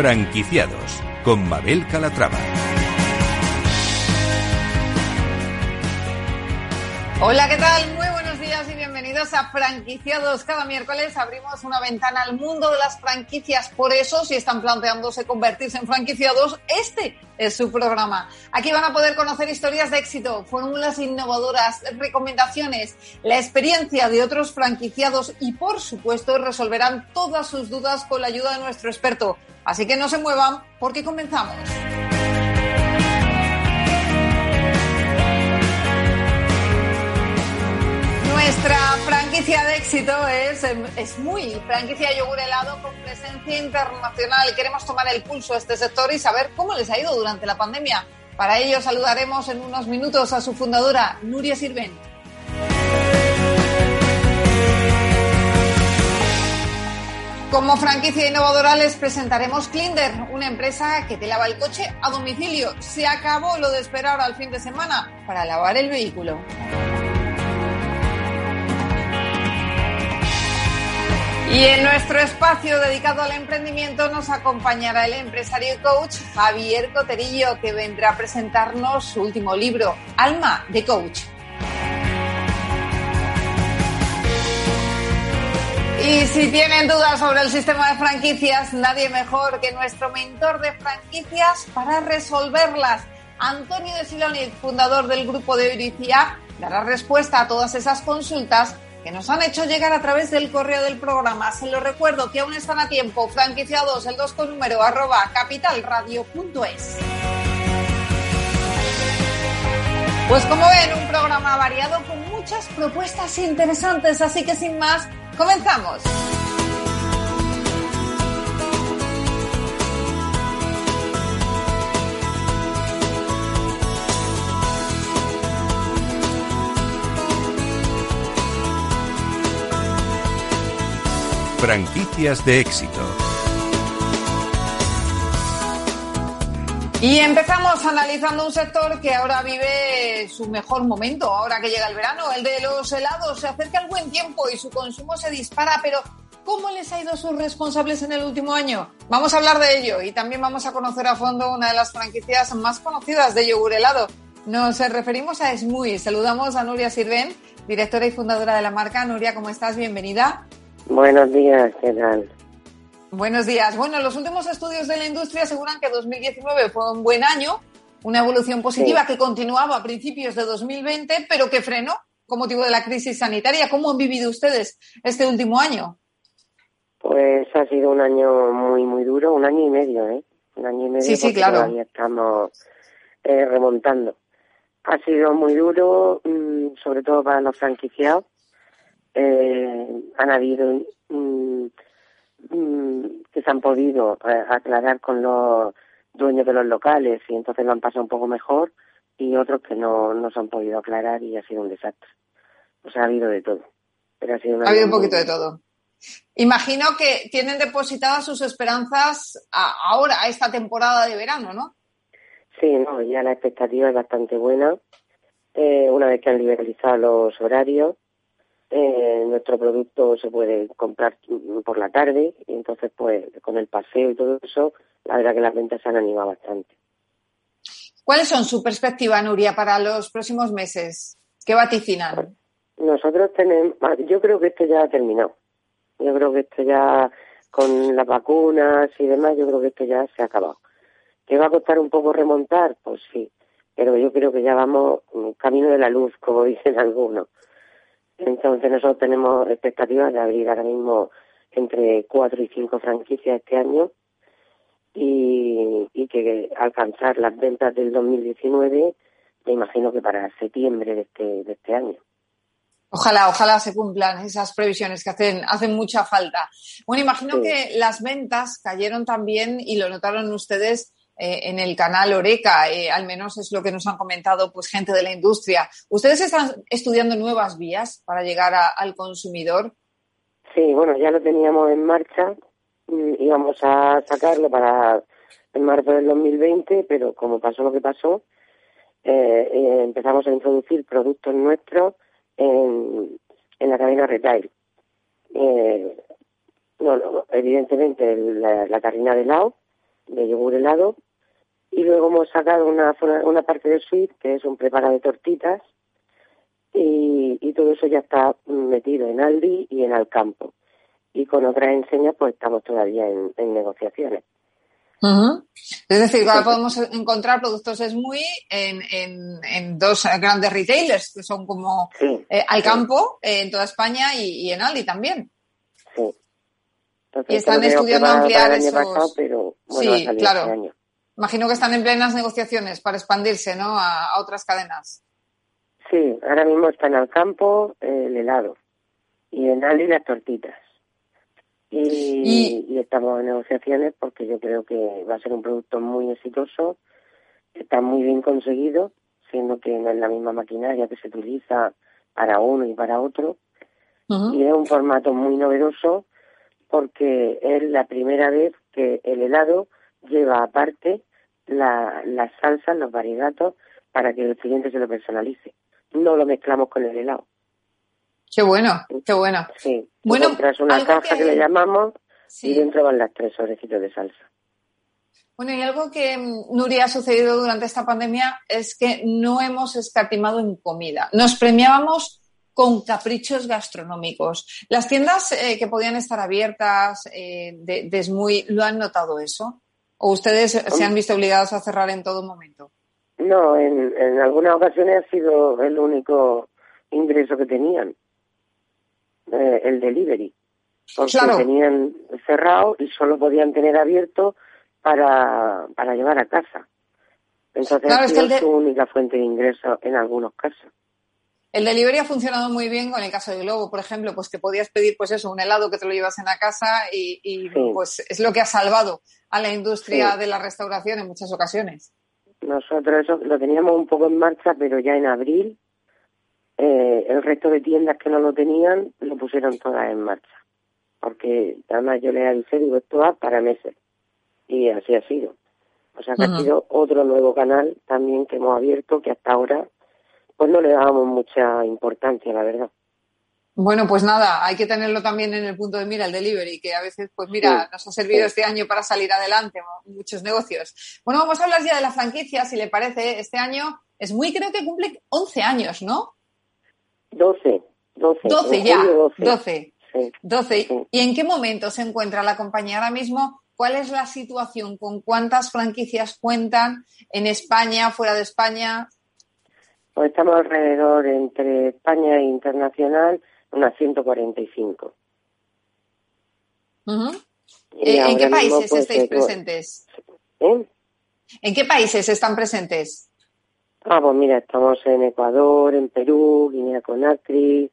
Franquiciados con Mabel Calatrava. Hola, ¿qué tal? Y bienvenidos a Franquiciados. Cada miércoles abrimos una ventana al mundo de las franquicias. Por eso, si están planteándose convertirse en franquiciados, este es su programa. Aquí van a poder conocer historias de éxito, fórmulas innovadoras, recomendaciones, la experiencia de otros franquiciados y, por supuesto, resolverán todas sus dudas con la ayuda de nuestro experto. Así que no se muevan porque comenzamos. Nuestra franquicia de éxito es, es muy franquicia yogur helado con presencia internacional. Queremos tomar el pulso a este sector y saber cómo les ha ido durante la pandemia. Para ello saludaremos en unos minutos a su fundadora, Nuria Sirven. Como franquicia innovadora les presentaremos Clinder, una empresa que te lava el coche a domicilio. Se acabó lo de esperar al fin de semana para lavar el vehículo. Y en nuestro espacio dedicado al emprendimiento nos acompañará el empresario y coach Javier Coterillo, que vendrá a presentarnos su último libro, Alma de Coach. Y si tienen dudas sobre el sistema de franquicias, nadie mejor que nuestro mentor de franquicias para resolverlas. Antonio de Siloni, fundador del grupo de Euricia, dará respuesta a todas esas consultas que nos han hecho llegar a través del correo del programa. Se lo recuerdo que aún están a tiempo. Franquiciados, el 2 con número arroba capitalradio.es. Pues como ven, un programa variado con muchas propuestas interesantes, así que sin más, comenzamos. Franquicias de éxito. Y empezamos analizando un sector que ahora vive su mejor momento, ahora que llega el verano, el de los helados. Se acerca el buen tiempo y su consumo se dispara, pero ¿cómo les ha ido sus responsables en el último año? Vamos a hablar de ello y también vamos a conocer a fondo una de las franquicias más conocidas de yogur helado. Nos referimos a Smoothie. Saludamos a Nuria Sirven, directora y fundadora de la marca. Nuria, ¿cómo estás? Bienvenida. Buenos días, ¿qué tal? Buenos días. Bueno, los últimos estudios de la industria aseguran que 2019 fue un buen año, una evolución positiva Sí. que continuaba a principios de 2020, pero que frenó con motivo de la crisis sanitaria. ¿Cómo han vivido ustedes este último año? Pues ha sido un año muy, muy duro, un año y medio, ¿eh? Un año y medio Sí, sí, claro. todavía estamos eh, remontando. Ha sido muy duro, mm, sobre todo para los franquiciados. Eh, han habido mm, mm, que se han podido eh, aclarar con los dueños de los locales y entonces lo han pasado un poco mejor y otros que no, no se han podido aclarar y ha sido un desastre. O sea, ha habido de todo. Pero ha sido Ha habido un poquito muy- de todo. Imagino que tienen depositadas sus esperanzas a- ahora, a esta temporada de verano, ¿no? Sí, no, ya la expectativa es bastante buena. Eh, una vez que han liberalizado los horarios, eh, nuestro producto se puede comprar por la tarde y entonces pues con el paseo y todo eso, la verdad que las ventas se han animado bastante. ¿Cuáles son su perspectiva, Nuria, para los próximos meses? ¿Qué vaticinan? Nosotros tenemos, ah, yo creo que esto ya ha terminado. Yo creo que esto ya, con las vacunas y demás, yo creo que esto ya se ha acabado. ¿Que va a costar un poco remontar? Pues sí, pero yo creo que ya vamos mm, camino de la luz, como dicen algunos. Entonces nosotros tenemos expectativas de abrir ahora mismo entre cuatro y cinco franquicias este año y, y que alcanzar las ventas del 2019, me imagino que para septiembre de este, de este año. Ojalá, ojalá se cumplan esas previsiones que hacen, hacen mucha falta. Bueno, imagino Sí. que las ventas cayeron también y lo notaron ustedes eh, en el canal Oreca, eh, al menos es lo que nos han comentado pues gente de la industria. ¿Ustedes están estudiando nuevas vías para llegar a- al consumidor? Sí, bueno, ya lo teníamos en marcha, íbamos a sacarlo para en marzo del 2020, pero como pasó lo que pasó, eh, empezamos a introducir productos nuestros en, en la cadena retail. Eh, no, no, evidentemente la, la tarrina de helado, de yogur helado. Y luego hemos sacado una, una parte de suite, que es un preparado de tortitas. Y, y todo eso ya está metido en Aldi y en Alcampo. Y con otras enseñas, pues estamos todavía en, negociaciones. Es decir, ahora podemos encontrar productos muy en, en, en, dos grandes retailers, que son como eh, Alcampo en toda España y, en Aldi también. Sí. y están estudiando ampliar esos... pero, sí, claro. Este Imagino que están en plenas negociaciones para expandirse, ¿no? A, otras cadenas. Sí, ahora mismo está en Alcampo el helado y en Aldi las tortitas. Y, estamos en negociaciones porque yo creo que va a ser un producto muy exitoso, está muy bien conseguido, siendo que no es la misma maquinaria que se utiliza para uno y para otro. Y es un formato muy novedoso porque es la primera vez que el helado lleva aparte la, las salsas, los variegatos, para que el cliente se lo personalice. No lo mezclamos con el helado. Qué bueno, qué bueno. Sí, bueno, compras una caja que... le llamamos y dentro van las tres sobrecitos de salsa. Bueno, y algo que, mm, Nuria, ha sucedido durante esta pandemia es que no hemos escatimado en comida. Nos premiábamos con caprichos gastronómicos. ¿Las tiendas eh, que podían estar abiertas eh, de Smuy lo han notado eso? ¿O ustedes se han visto obligados a cerrar en todo momento? No, en, en algunas ocasiones ha sido el único ingreso que tenían. Eh, el delivery, porque tenían cerrado y solo podían tener abierto para, para llevar a casa. Entonces es su única fuente de ingreso en algunos casos. El delivery ha funcionado muy bien con el caso de Globo, por ejemplo, pues que podías pedir pues eso, un helado que te lo llevas en la casa y, pues es lo que ha salvado a la industria de la restauración en muchas ocasiones. Nosotros eso lo teníamos un poco en marcha, pero ya en abril eh, el resto de tiendas que no lo tenían lo pusieron todas en marcha. Porque además yo le avisé, digo, esto va para meses. Y así ha sido. O sea que ha sido otro nuevo canal también que hemos abierto que hasta ahora pues no le dábamos mucha importancia, la verdad. Bueno, pues nada, hay que tenerlo también en el punto de mira, el delivery, que a veces, pues mira, nos ha servido este año para salir adelante, muchos negocios. Bueno, vamos a hablar ya de la franquicia, si le parece. Este año es muy, creo que cumple 11 años, ¿no? 12. 12, 12 ya. 12. 12. ¿Y en qué momento se encuentra la compañía ahora mismo? ¿Cuál es la situación? ¿Con cuántas franquicias cuentan en España, fuera de España? Pues estamos alrededor entre España e internacional, unas 145. Eh, ¿En qué países pues, estáis presentes? ¿Eh? ¿En qué países están presentes? Ah, pues mira, estamos en Ecuador, en Perú, Guinea Conakry,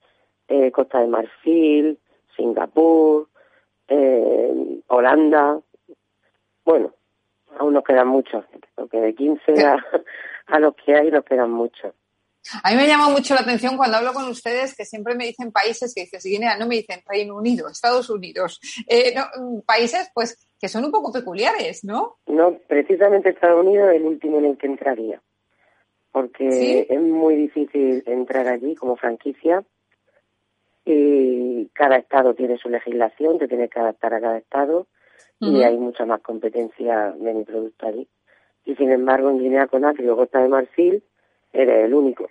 eh, Costa de Marfil, Singapur, eh, Holanda. Bueno, aún nos quedan muchos, porque de 15 a, a los que hay nos quedan muchos. A mí me llama mucho la atención cuando hablo con ustedes que siempre me dicen países que dices Guinea, no me dicen Reino Unido, Estados Unidos, eh, no, países pues que son un poco peculiares, ¿no? No, precisamente Estados Unidos es el último en el que entraría porque es muy difícil entrar allí como franquicia y cada estado tiene su legislación, te tienes que adaptar a cada estado y hay mucha más competencia de mi producto allí. Y sin embargo, en Guinea Conakry o Costa de Marfil, eres el único.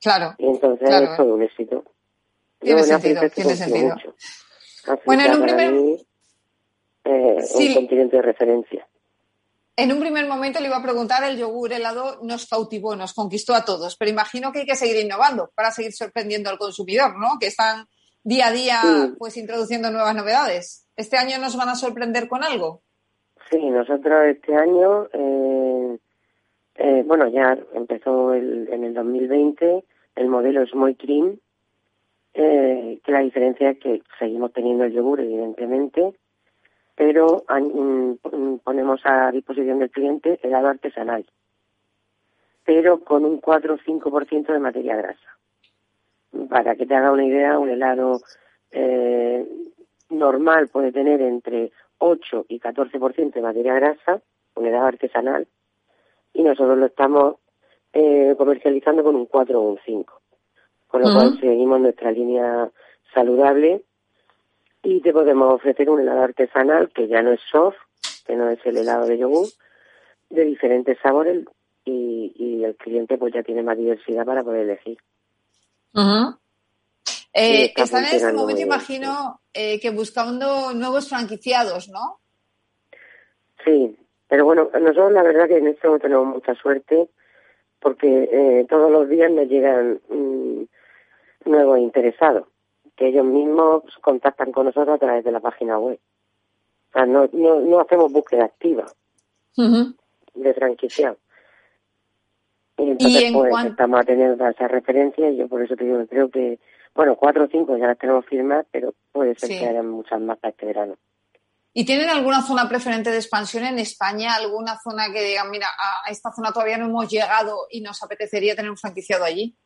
Claro. Y entonces es todo un éxito. Tiene sentido, tiene sentido. bueno, en un primer... Eh, un continente de referencia. En un primer momento le iba a preguntar, el yogur helado nos cautivó, nos conquistó a todos, pero imagino que hay que seguir innovando para seguir sorprendiendo al consumidor, ¿no? Que están día a día pues introduciendo nuevas novedades. ¿Este año nos van a sorprender con algo? Sí, nosotros este año, eh, eh, bueno, ya empezó el, en el 2020 el modelo Small Cream, eh, que la diferencia es que seguimos teniendo el yogur, evidentemente, pero ponemos a disposición del cliente helado artesanal, pero con un 4 o 5% de materia grasa. Para que te haga una idea, un helado eh, normal puede tener entre 8 y 14% de materia grasa, un helado artesanal, y nosotros lo estamos eh, comercializando con un 4 o un 5. Con lo cual seguimos nuestra línea saludable y te podemos ofrecer un helado artesanal que ya no es soft, que no es el helado de yogur, de diferentes sabores y, y el cliente pues ya tiene más diversidad para poder elegir. Eh, están en este momento, imagino, eh, que buscando nuevos franquiciados, ¿no? Sí, pero bueno, nosotros la verdad que en esto tenemos mucha suerte porque eh, todos los días nos llegan mm, nuevos interesados, que ellos mismos contactan con nosotros a través de la página web. O sea, no, no, no hacemos búsqueda activa de franquiciados. Y entonces, pues, estamos a tener esa referencia y yo por eso te digo creo que bueno, cuatro o cinco ya las tenemos firmadas, pero puede ser que haya muchas más para este verano. ¿Y tienen alguna zona preferente de expansión en España? ¿Alguna zona que digan, mira, a esta zona todavía no hemos llegado y nos apetecería tener un franquiciado allí?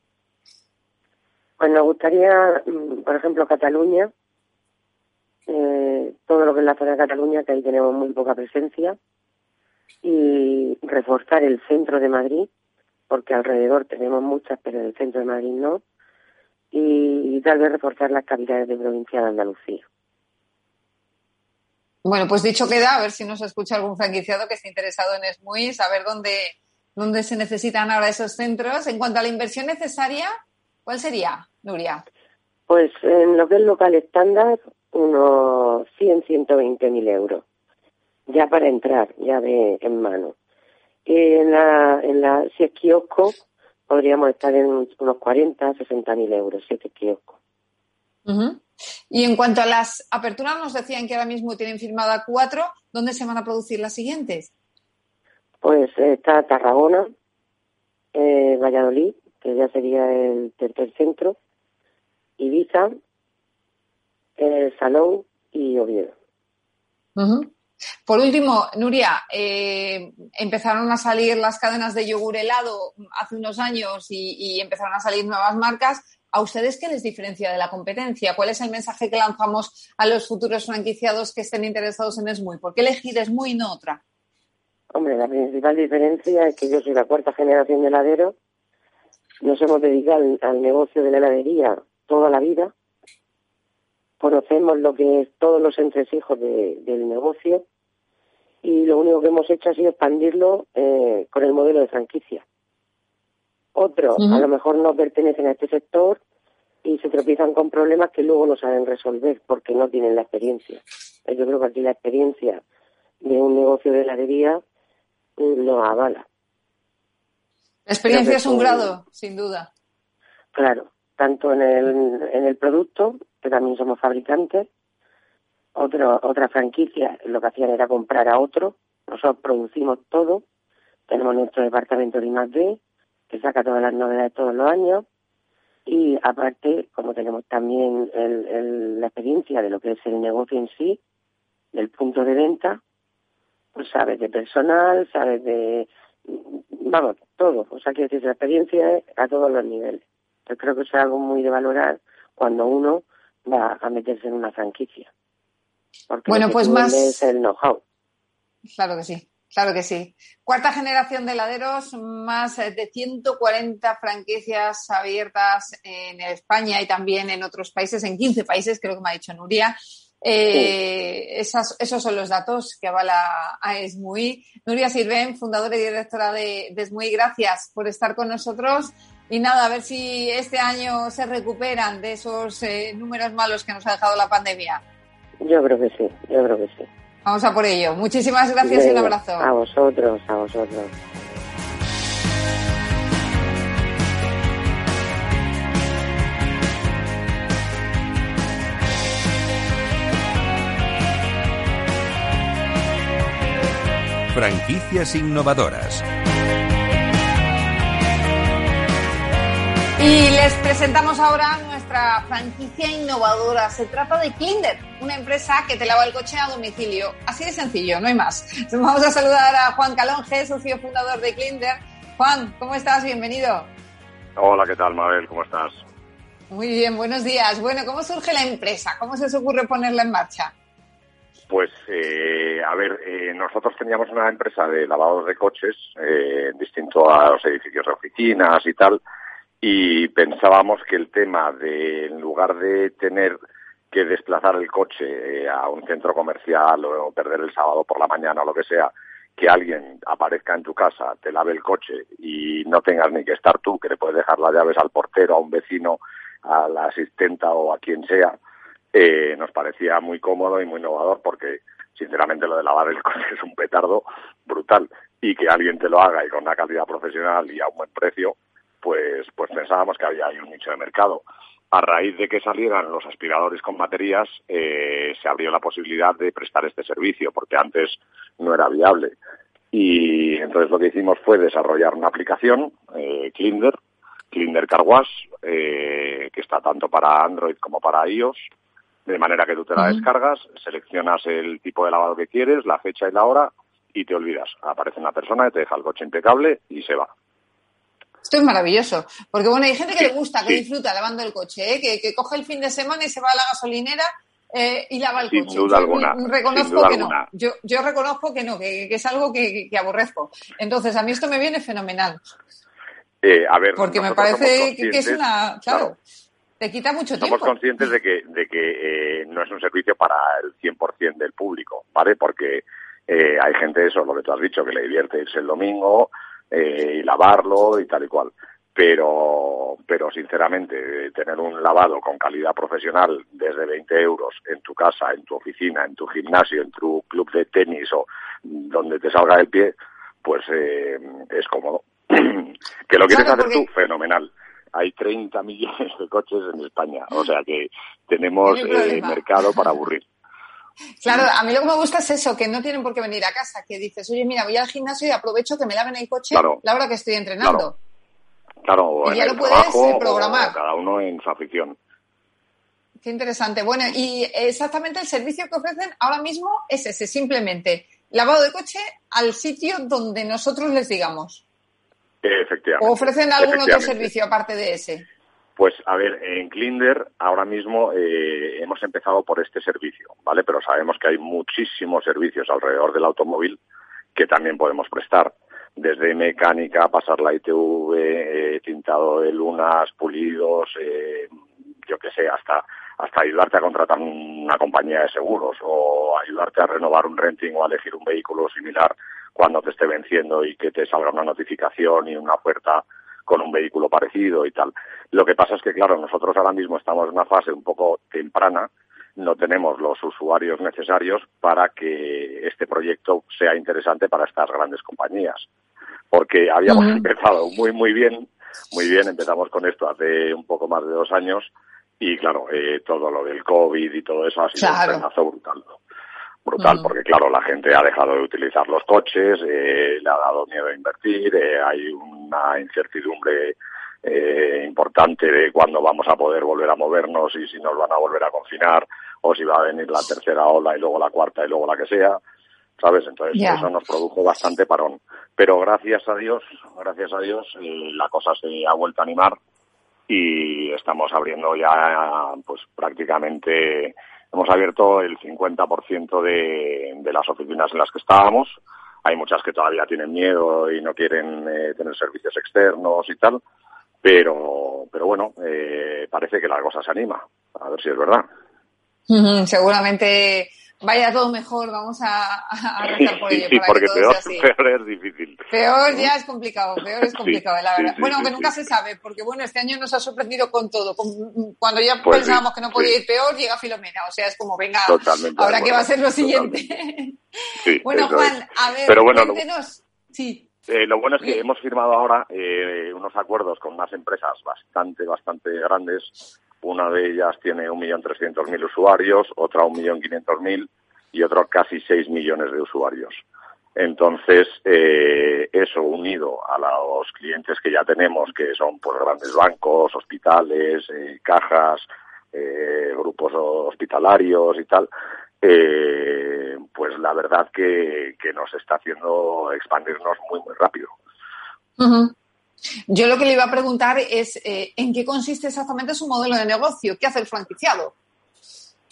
Pues nos gustaría, mm, por ejemplo, Cataluña, eh, todo lo que es la zona de Cataluña, que ahí tenemos muy poca presencia, y reforzar el centro de Madrid, porque alrededor tenemos muchas, pero el centro de Madrid no, y, tal vez reforzar las capitales de provincia de Andalucía. Bueno, pues dicho queda, a ver si nos escucha algún franquiciado que esté interesado en SMUI, saber dónde, dónde se necesitan ahora esos centros. En cuanto a la inversión necesaria, ¿cuál sería, Nuria? Pues en lo que es local estándar, unos 100, 120 mil euros, ya para entrar, ya de en mano. En la, en la, si es kiosco, podríamos estar en unos 40, 60 mil euros, Y en cuanto a las aperturas, nos decían que ahora mismo tienen firmada cuatro. ¿Dónde se van a producir las siguientes? Pues está Tarragona, eh, Valladolid, que ya sería el tercer centro, Ibiza, el Salón y Oviedo. Por último, Nuria, eh, empezaron a salir las cadenas de yogur helado hace unos años y, empezaron a salir nuevas marcas. ¿A ustedes qué les diferencia de la competencia? ¿Cuál es el mensaje que lanzamos a los futuros franquiciados que estén interesados en Esmuy? ¿Por qué elegir Esmuy y no otra? Hombre, la principal diferencia es que yo soy la cuarta generación de heladero. Nos hemos dedicado al negocio de la heladería toda la vida conocemos lo que es todos los entresijos del negocio y lo único que hemos hecho ha sido expandirlo eh, con el modelo de franquicia. Otros a lo mejor no pertenecen a este sector y se tropiezan con problemas que luego no saben resolver porque no tienen la experiencia. Yo creo que aquí la experiencia de un negocio de heladería no avala. La experiencia es un grado, sin duda. Claro, tanto en el, en el producto que también somos fabricantes. Otro, otra franquicia lo que hacían era comprar a otro. Nosotros producimos todo. Tenemos nuestro departamento de I+D, que saca todas las novedades todos los años. Y aparte, como tenemos también el, la experiencia de lo que es el negocio en sí, del punto de venta, pues sabes de personal, sabes de, vamos, todo. O sea, que decir, la experiencia es a todos los niveles. Yo creo que es algo muy de valorar cuando uno va a meterse en una franquicia. Porque bueno, pues más. Es el know-how. Claro que sí. Claro que sí. Cuarta generación de heladeros, más de 140 franquicias abiertas en España y también en otros países, en 15 países, creo que me ha dicho Nuria. Eh, esos son los datos que avala a ESMUI. Nuria Sirven, fundadora y directora de, de gracias por estar con nosotros y nada, a ver si este año se recuperan de esos eh, números malos que nos ha dejado la pandemia. Yo creo que sí, yo creo que sí. Vamos a por ello. Muchísimas gracias y un abrazo. A vosotros, a vosotros. Franquicias innovadoras. Y les presentamos ahora nuestra franquicia innovadora. Se trata de Kinder, una empresa que te lava el coche a domicilio. Así de sencillo, no hay más. Vamos a saludar a Juan Calonge, socio fundador de Kinder. Juan, ¿cómo estás? Bienvenido. Hola, ¿qué tal, Mabel? ¿Cómo estás? Muy bien, buenos días. Bueno, ¿cómo surge la empresa? ¿Cómo se os ocurre ponerla en marcha? Pues, eh, a ver, eh, nosotros teníamos una empresa de lavados de coches, eh, distinto a los edificios de oficinas y tal, y pensábamos que el tema de, en lugar de tener que desplazar el coche eh, a un centro comercial o perder el sábado por la mañana o lo que sea, que alguien aparezca en tu casa, te lave el coche y no tengas ni que estar tú, que le puedes dejar las llaves al portero, a un vecino, a la asistenta o a quien sea, eh, nos parecía muy cómodo y muy innovador porque sinceramente lo de lavar el coche es un petardo brutal. Y que alguien te lo haga y con una calidad profesional y a un buen precio, pues, pues pensábamos que había ahí un nicho de mercado. A raíz de que salieran los aspiradores con baterías, eh, se abrió la posibilidad de prestar este servicio, porque antes no era viable. Y entonces lo que hicimos fue desarrollar una aplicación, eh, Clinder, Clinder Car Wash, eh, que está tanto para Android como para iOS, de manera que tú te la descargas, seleccionas el tipo de lavado que quieres, la fecha y la hora, y te olvidas. Aparece una persona que te deja el coche impecable y se va. Esto es maravilloso, porque bueno, hay gente que le gusta, que disfruta lavando el coche, ¿eh? que, coge el fin de semana y se va a la gasolinera eh, y lava el sin coche. Duda alguna, reconozco que no. Yo, yo reconozco que no, que, es algo que, aborrezco. Entonces, a mí esto me viene fenomenal. Eh, a ver, porque me parece que es una. Claro, te quita mucho tiempo. Somos conscientes de que, de que no es un servicio para el 100% del público, ¿vale? Porque hay gente, eso, lo que tú has dicho, que le divierte irse el domingo eh, y lavarlo y tal y cual. Pero, pero sinceramente, tener un lavado con calidad profesional desde 20 euros en tu casa, en tu oficina, en tu gimnasio, en tu club de tenis o donde te salga el pie, pues eh, es cómodo. que lo quieres hacer tú, fenomenal. Hay 30 millones de coches en España, o sea que tenemos eh, mercado para aburrir. Claro, a mí lo que me gusta es eso, que no tienen por qué venir a casa, que dices, oye, mira, voy al gimnasio y aprovecho que me laven el coche la hora que estoy entrenando. Claro, y ya lo puedes eh, programar. Cada uno en su afición. Qué interesante. Bueno, y exactamente el servicio que ofrecen ahora mismo es ese, simplemente lavado de coche al sitio donde nosotros les digamos. Efectivamente. ¿O ofrecen algún otro servicio aparte de ese? Pues a ver, en Clinder ahora mismo eh, hemos empezado por este servicio, ¿vale? Pero sabemos que hay muchísimos servicios alrededor del automóvil que también podemos prestar. Desde mecánica, pasar la ITV, eh, tintado de lunas, pulidos, eh, yo qué sé, hasta, hasta ayudarte a contratar una compañía de seguros o ayudarte a renovar un renting o a elegir un vehículo similar cuando te esté venciendo y que te salga una notificación y una oferta con un vehículo parecido y tal. Lo que pasa es que, claro, nosotros ahora mismo estamos en una fase un poco temprana, no tenemos los usuarios necesarios para que este proyecto sea interesante para estas grandes compañías. Porque habíamos empezado muy, muy bien, muy bien, empezamos con esto hace un poco más de dos años y, claro, eh, todo lo del COVID y todo eso ha sido un frenazo brutal brutal, porque claro, la gente ha dejado de utilizar los coches, eh, le ha dado miedo a invertir, eh, hay una incertidumbre eh, importante de cuándo vamos a poder volver a movernos y si nos van a volver a confinar o si va a venir la tercera ola y luego la cuarta y luego la que sea, ¿sabes? Entonces eso nos produjo bastante parón. Pero gracias a Dios, gracias a Dios, la cosa se ha vuelto a animar y estamos abriendo ya pues prácticamente Hemos abierto el 50% de, de las oficinas en las que estábamos. Hay muchas que todavía tienen miedo y no quieren eh, tener servicios externos y tal. Pero, pero bueno, eh, parece que la cosa se anima. A ver si es verdad. seguramente vaya todo mejor, vamos a, a por ello. Sí, porque peor, peor, es difícil. Peor ya es complicado, peor es complicado, la verdad. bueno, aunque nunca se sabe, porque bueno, este año nos ha sorprendido con todo. cuando ya pues pensábamos que no podía ir peor, llega Filomena. O sea, es como, venga, ahora qué va a ser lo siguiente. bueno, Juan, a ver, Pero bueno, cuéntenos. Sí. Eh, lo bueno es que hemos firmado ahora eh, unos acuerdos con unas empresas bastante, bastante grandes una de ellas tiene 1.300.000 usuarios, otra 1.500.000 y otra casi 6 millones de usuarios. Entonces, eh, eso unido a los clientes que ya tenemos, que son pues, grandes bancos, hospitales, eh, cajas, eh, grupos hospitalarios y tal, pues la verdad que, que, nos está haciendo expandirnos muy, muy rápido. Yo lo que le iba a preguntar es eh, en qué consiste exactamente su modelo de negocio, qué hace el franquiciado.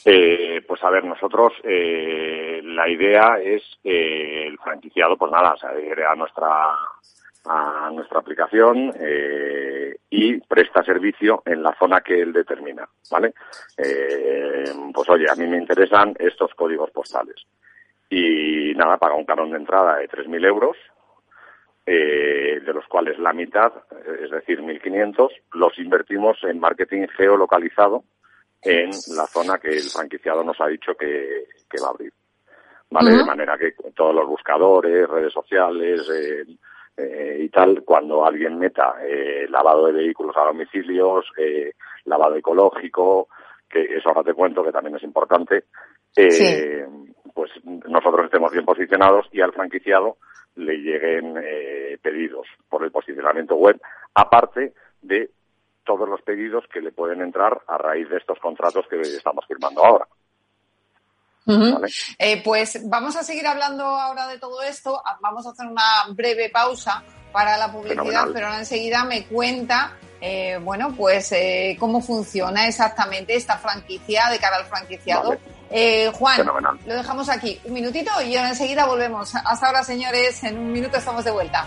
Eh, pues a ver, nosotros eh, la idea es el franquiciado, pues nada, se adhiere a nuestra a nuestra aplicación y y presta servicio en la zona que él determina, ¿vale? pues oye, a mí me interesan estos códigos postales. Y nada, paga un canon de entrada de 3.000 euros, eh, de los cuales la mitad, es decir, 1.500, los invertimos en marketing geolocalizado en la zona que el franquiciado nos ha dicho que, va a abrir. ¿Vale? De manera que todos los buscadores, redes sociales eh, eh, y tal, cuando alguien meta lavado de vehículos a domicilios, lavado ecológico, que eso ahora te cuento que también es importante, pues nosotros estemos bien posicionados y al franquiciado le lleguen eh, pedidos por el posicionamiento web, aparte de todos los pedidos que le pueden entrar a raíz de estos contratos que estamos firmando ahora. Eh, pues vamos a seguir hablando ahora de todo esto. Vamos a hacer una breve pausa para la publicidad, pero ahora enseguida me cuenta, eh, bueno, pues cómo funciona exactamente esta franquicia de cara al franquiciado. Eh, Juan, lo dejamos aquí un minutito y enseguida volvemos. Hasta ahora, señores, en un minuto estamos de vuelta.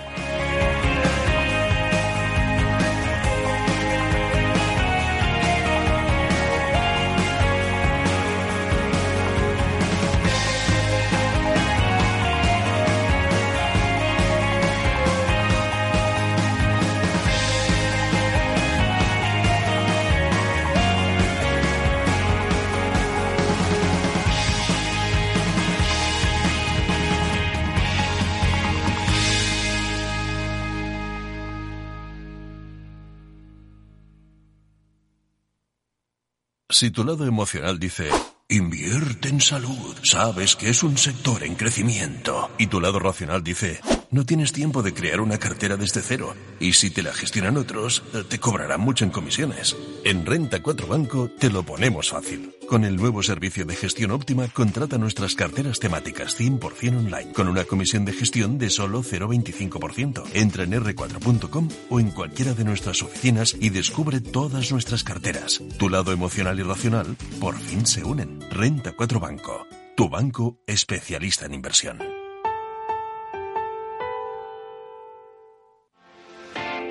Si tu lado emocional dice, invierte en salud, sabes que es un sector en crecimiento, y tu lado racional dice, no tienes tiempo de crear una cartera desde cero. Y si te la gestionan otros, te cobrarán mucho en comisiones. En Renta 4 Banco te lo ponemos fácil. Con el nuevo servicio de gestión óptima, contrata nuestras carteras temáticas 100% online, con una comisión de gestión de solo 0,25%. Entra en r4.com o en cualquiera de nuestras oficinas y descubre todas nuestras carteras. Tu lado emocional y racional por fin se unen. Renta 4 Banco, tu banco especialista en inversión.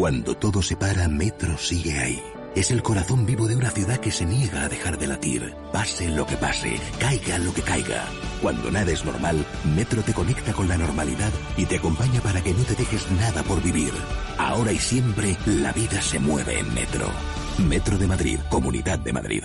Cuando todo se para, Metro sigue ahí. Es el corazón vivo de una ciudad que se niega a dejar de latir. Pase lo que pase, caiga lo que caiga. Cuando nada es normal, Metro te conecta con la normalidad y te acompaña para que no te dejes nada por vivir. Ahora y siempre, la vida se mueve en Metro. Metro de Madrid, Comunidad de Madrid.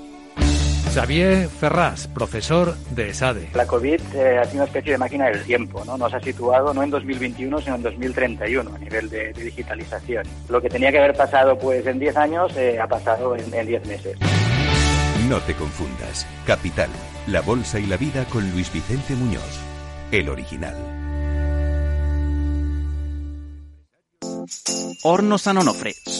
Xavier Ferraz, profesor de ESADE. La COVID eh, ha sido una especie de máquina del tiempo, ¿no? Nos ha situado no en 2021, sino en 2031 a nivel de, digitalización. Lo que tenía que haber pasado pues en 10 años eh, ha pasado en 10 meses. No te confundas. Capital, la bolsa y la vida con Luis Vicente Muñoz, el original. Horno San Onofre.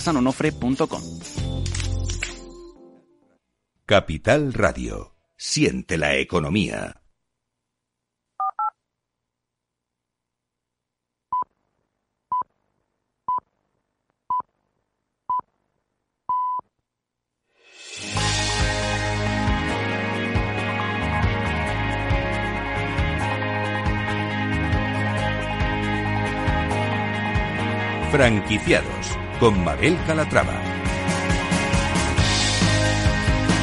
sanonofre.com. Capital Radio. Siente la economía. Franquiciados con Mabel Calatrava.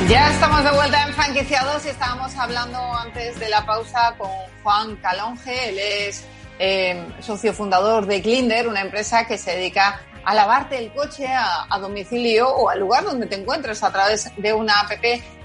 Ya estamos de vuelta en Franquiciados y estábamos hablando antes de la pausa con Juan Calonge. Él es eh, socio fundador de Glinder, una empresa que se dedica a lavarte el coche a, domicilio o al lugar donde te encuentres a través de una app.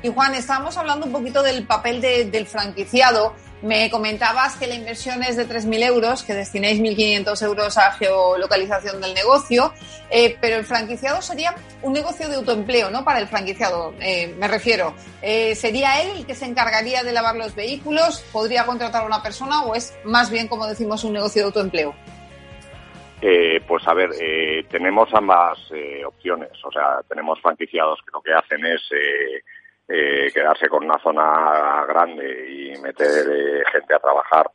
Y Juan, estábamos hablando un poquito del papel del franquiciado. Me comentabas que la inversión es de 3.000 euros, que destinéis 1.500 euros a geolocalización del negocio, eh, pero el franquiciado sería un negocio de autoempleo, ¿no? Para el franquiciado, eh, me refiero. Eh, ¿Sería él el que se encargaría de lavar los vehículos? ¿Podría contratar a una persona o es más bien, como decimos, un negocio de autoempleo? Eh, pues a ver, eh, tenemos ambas eh, opciones. O sea, tenemos franquiciados que lo que hacen es quedarse con una zona grande y meter gente a trabajar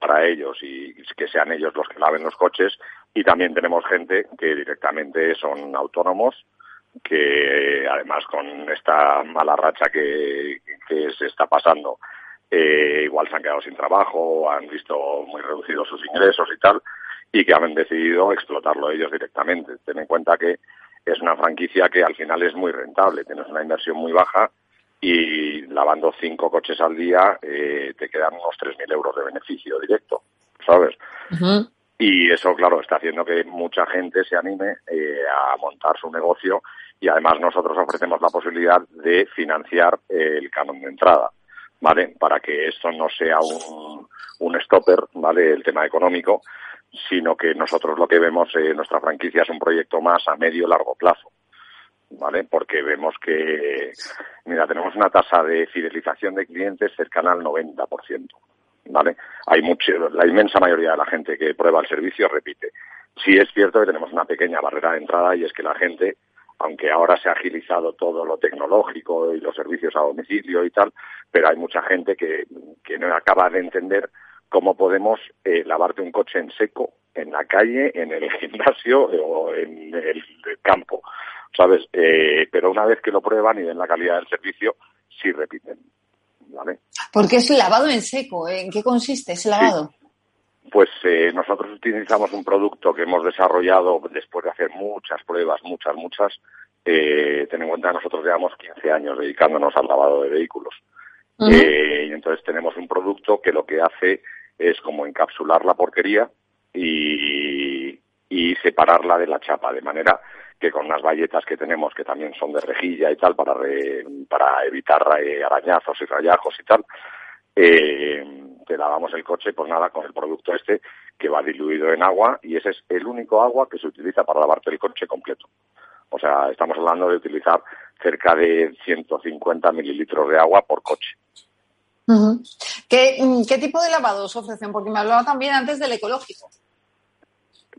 para ellos y que sean ellos los que laven los coches. Y también tenemos gente que directamente son autónomos, que además con esta mala racha que, se está pasando, igual se han quedado sin trabajo, han visto muy reducidos sus ingresos y tal y que han decidido explotarlo ellos directamente. Ten en cuenta que es una franquicia que al final es muy rentable, tienes una inversión muy baja y lavando cinco coches al día eh, te quedan unos 3.000 euros de beneficio directo, ¿sabes? Y eso, claro, está haciendo que mucha gente se anime eh, a montar su negocio y además nosotros ofrecemos la posibilidad de financiar el canon de entrada, ¿vale? Para que esto no sea un, un stopper, ¿vale? El tema económico, sino que nosotros lo que vemos en nuestra franquicia es un proyecto más a medio largo plazo. ¿Vale? Porque vemos que, mira, tenemos una tasa de fidelización de clientes cercana al 90%. ¿Vale? Hay mucho, la inmensa mayoría de la gente que prueba el servicio repite. Sí es cierto que tenemos una pequeña barrera de entrada y es que la gente, aunque ahora se ha agilizado todo lo tecnológico y los servicios a domicilio y tal, pero hay mucha gente que, que no acaba de entender cómo podemos eh, lavarte un coche en seco, en la calle, en el gimnasio o en el campo, ¿sabes? Eh, pero una vez que lo prueban y ven la calidad del servicio, sí repiten, ¿vale? ¿Por qué es lavado en seco? ¿En qué consiste ese lavado? Pues eh, nosotros utilizamos un producto que hemos desarrollado después de hacer muchas pruebas, muchas, muchas. Eh, ten en cuenta que nosotros llevamos 15 años dedicándonos al lavado de vehículos. y entonces tenemos un producto que lo que hace es como encapsular la porquería y, separarla de la chapa, de manera que con unas bayetas que tenemos, que también son de rejilla y tal, para, para evitar eh, arañazos y rayajos y tal, eh, te lavamos el coche, pues nada, con el producto este que va diluido en agua y ese es el único agua que se utiliza para lavarte el coche completo. O sea, estamos hablando de utilizar cerca de 150 mililitros de agua por coche. Mm, ¿Qué, tipo de lavados ofrecen? Porque me hablaba también antes del ecológico.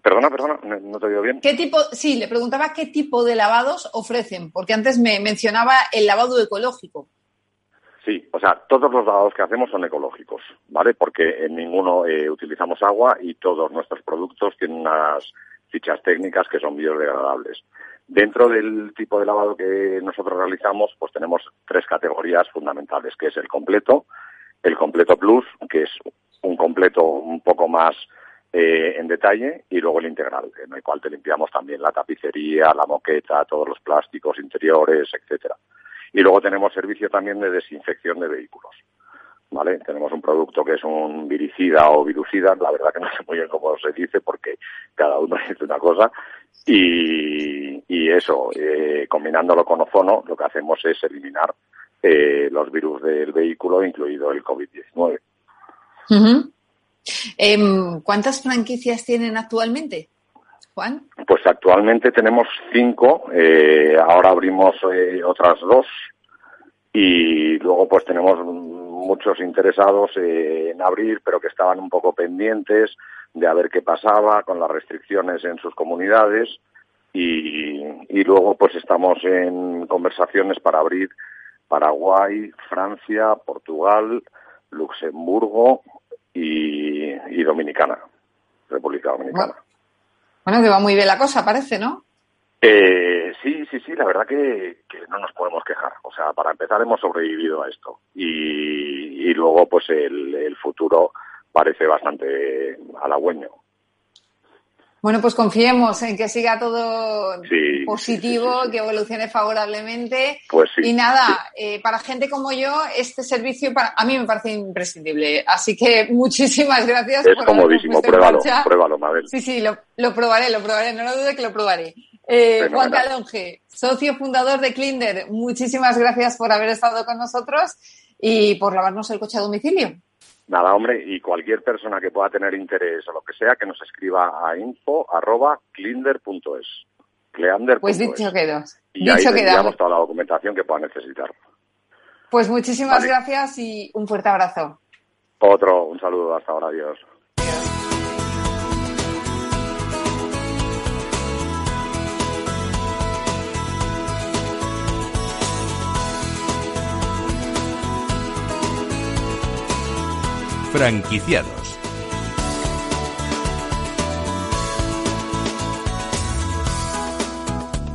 Perdona, perdona, no te oído bien. ¿Qué tipo, sí, le preguntaba qué tipo de lavados ofrecen, porque antes me mencionaba el lavado ecológico. Sí, o sea, todos los lavados que hacemos son ecológicos, ¿vale? Porque en ninguno eh, utilizamos agua y todos nuestros productos tienen unas fichas técnicas que son biodegradables. Dentro del tipo de lavado que nosotros realizamos, pues tenemos tres categorías fundamentales, que es el completo, el completo plus, que es un completo un poco más eh, en detalle, y luego el integral, en el cual te limpiamos también la tapicería, la moqueta, todos los plásticos interiores, etcétera. Y luego tenemos servicio también de desinfección de vehículos. ¿Vale? Tenemos un producto que es un viricida o virucida, la verdad que no sé muy bien cómo se dice porque cada uno dice una cosa, y, eso, eh, combinándolo con ozono, lo que hacemos es eliminar eh, los virus del vehículo, incluido el COVID-19. Em, ¿Cuántas franquicias tienen actualmente, Juan? Pues actualmente tenemos cinco, eh, ahora abrimos otras dos y luego pues tenemos muchos interesados en abrir, pero que estaban un poco pendientes de a ver qué pasaba con las restricciones en sus comunidades y, luego pues estamos en conversaciones para abrir Paraguay, Francia, Portugal, Luxemburgo y, Dominicana, República Dominicana. Bueno, que va muy bien la cosa, parece, ¿no? Eh, sí, sí, sí, la verdad que, no nos podemos quejar. O sea, para empezar hemos sobrevivido a esto y, luego pues el, el futuro parece bastante halagüeño. Bueno, pues confiemos en que siga todo positivo, que evolucione favorablemente. Pues y nada, eh, para gente como yo, este servicio para, a mí me parece imprescindible. Así que muchísimas gracias. Es comodísimo, pruébalo, pruébalo, Mabel. Sí, sí, lo, lo, probaré, lo probaré, no lo dude que lo probaré. Eh, Juan Calonge, socio fundador de Clinder, muchísimas gracias por haber estado con nosotros y por lavarnos el coche a domicilio. Nada, hombre, y cualquier persona que pueda tener interés o lo que sea, que nos escriba a info.clinder.es. Cleander. Pues dicho quedó. Y dicho ahí toda la documentación que pueda necesitar. Pues muchísimas gracias y un fuerte abrazo. Otro, un saludo, hasta ahora, adiós. Franquiciados.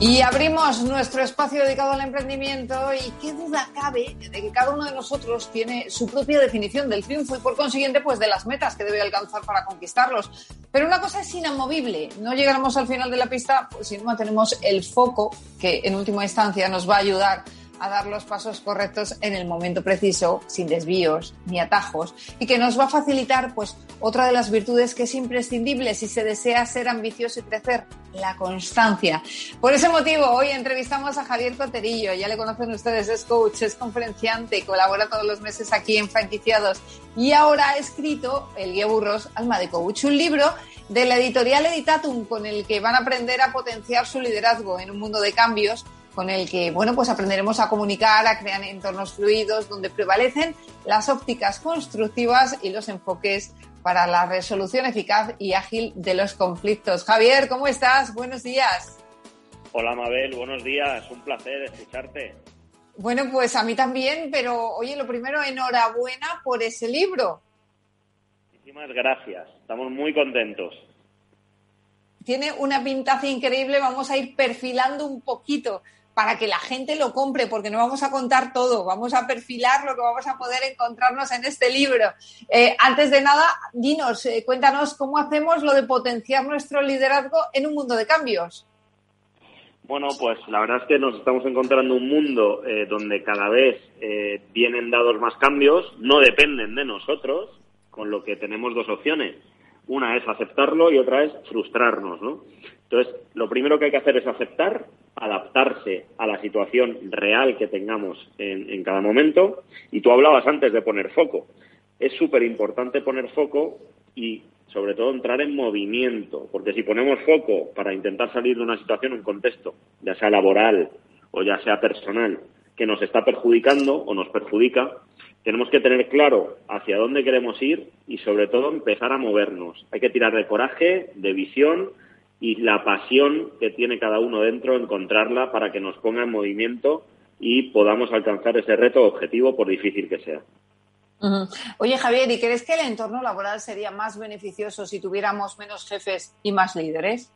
Y abrimos nuestro espacio dedicado al emprendimiento y qué duda cabe de que cada uno de nosotros tiene su propia definición del triunfo y por consiguiente pues de las metas que debe alcanzar para conquistarlos. Pero una cosa es inamovible, no llegaremos al final de la pista pues, si no tenemos el foco que en última instancia nos va a ayudar a dar los pasos correctos en el momento preciso, sin desvíos ni atajos, y que nos va a facilitar, pues, otra de las virtudes que es imprescindible si se desea ser ambicioso y crecer, la constancia. Por ese motivo, hoy entrevistamos a Javier Coterillo, ya le conocen ustedes, es coach, es conferenciante, colabora todos los meses aquí en Franquiciados y ahora ha escrito El Guía Burros, Alma de Coach, un libro de la editorial Editatum con el que van a aprender a potenciar su liderazgo en un mundo de cambios con el que, bueno, pues aprenderemos a comunicar, a crear entornos fluidos donde prevalecen las ópticas constructivas y los enfoques para la resolución eficaz y ágil de los conflictos. Javier, ¿cómo estás? Buenos días. Hola Mabel, buenos días, un placer escucharte. Bueno, pues a mí también, pero oye, lo primero, enhorabuena por ese libro. Muchísimas gracias, estamos muy contentos. Tiene una pintaza increíble, vamos a ir perfilando un poquito para que la gente lo compre, porque no vamos a contar todo, vamos a perfilar lo que vamos a poder encontrarnos en este libro. Eh, antes de nada, dinos, eh, cuéntanos cómo hacemos lo de potenciar nuestro liderazgo en un mundo de cambios. Bueno, pues la verdad es que nos estamos encontrando un mundo eh, donde cada vez vienen dados más cambios, no dependen de nosotros, con lo que tenemos dos opciones. Una es aceptarlo y otra es frustrarnos, ¿no? Entonces, lo primero que hay que hacer es aceptar, adaptarse a la situación real que tengamos en, cada momento. Y tú hablabas antes de poner foco. Es súper importante poner foco y, sobre todo, entrar en movimiento. Porque si ponemos foco para intentar salir de una situación, un contexto, ya sea laboral o ya sea personal, que nos está perjudicando o nos perjudica, tenemos que tener claro hacia dónde queremos ir y, sobre todo, empezar a movernos. Hay que tirar de coraje, de visión y la pasión que tiene cada uno dentro, encontrarla para que nos ponga en movimiento y podamos alcanzar ese reto objetivo, por difícil que sea. Oye, Javier, ¿y crees que el entorno laboral sería más beneficioso si tuviéramos menos jefes y más líderes?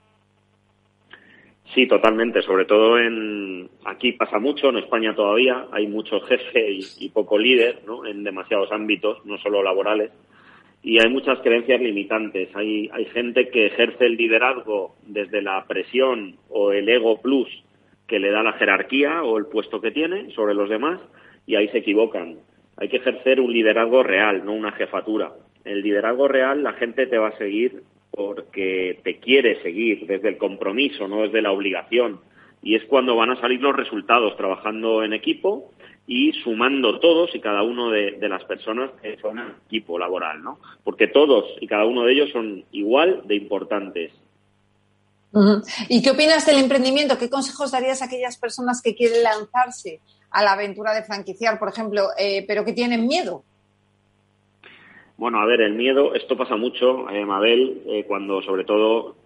Sí, totalmente. Sobre todo en aquí pasa mucho, en España todavía hay mucho jefe y, poco líder, ¿no? En demasiados ámbitos, no solo laborales y hay muchas creencias limitantes. Hay, hay gente que ejerce el liderazgo desde la presión o el ego plus que le da la jerarquía o el puesto que tiene sobre los demás y ahí se equivocan. Hay que ejercer un liderazgo real, no una jefatura. El liderazgo real la gente te va a seguir porque te quiere seguir desde el compromiso, no desde la obligación. Y es cuando van a salir los resultados trabajando en equipo y sumando todos y cada uno de, las personas que son equipo laboral, ¿no? Porque todos y cada uno de ellos son igual de importantes. ¿Y qué opinas del emprendimiento? ¿Qué consejos darías a aquellas personas que quieren lanzarse a la aventura de franquiciar, por ejemplo, eh, pero que tienen miedo? Bueno, a ver, el miedo, esto pasa mucho, eh, Mabel, eh, cuando sobre todo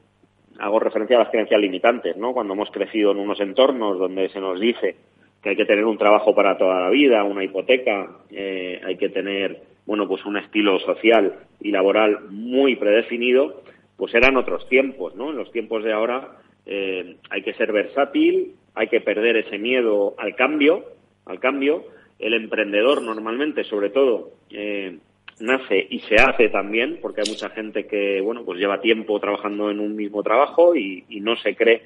hago referencia a las creencias limitantes, ¿no? Cuando hemos crecido en unos entornos donde se nos dice que hay que tener un trabajo para toda la vida, una hipoteca, eh, hay que tener, bueno, pues un estilo social y laboral muy predefinido, pues eran otros tiempos, ¿no? En los tiempos de ahora eh, hay que ser versátil, hay que perder ese miedo al cambio, al cambio. El emprendedor normalmente, sobre todo, eh, nace y se hace también, porque hay mucha gente que, bueno, pues lleva tiempo trabajando en un mismo trabajo y, no se cree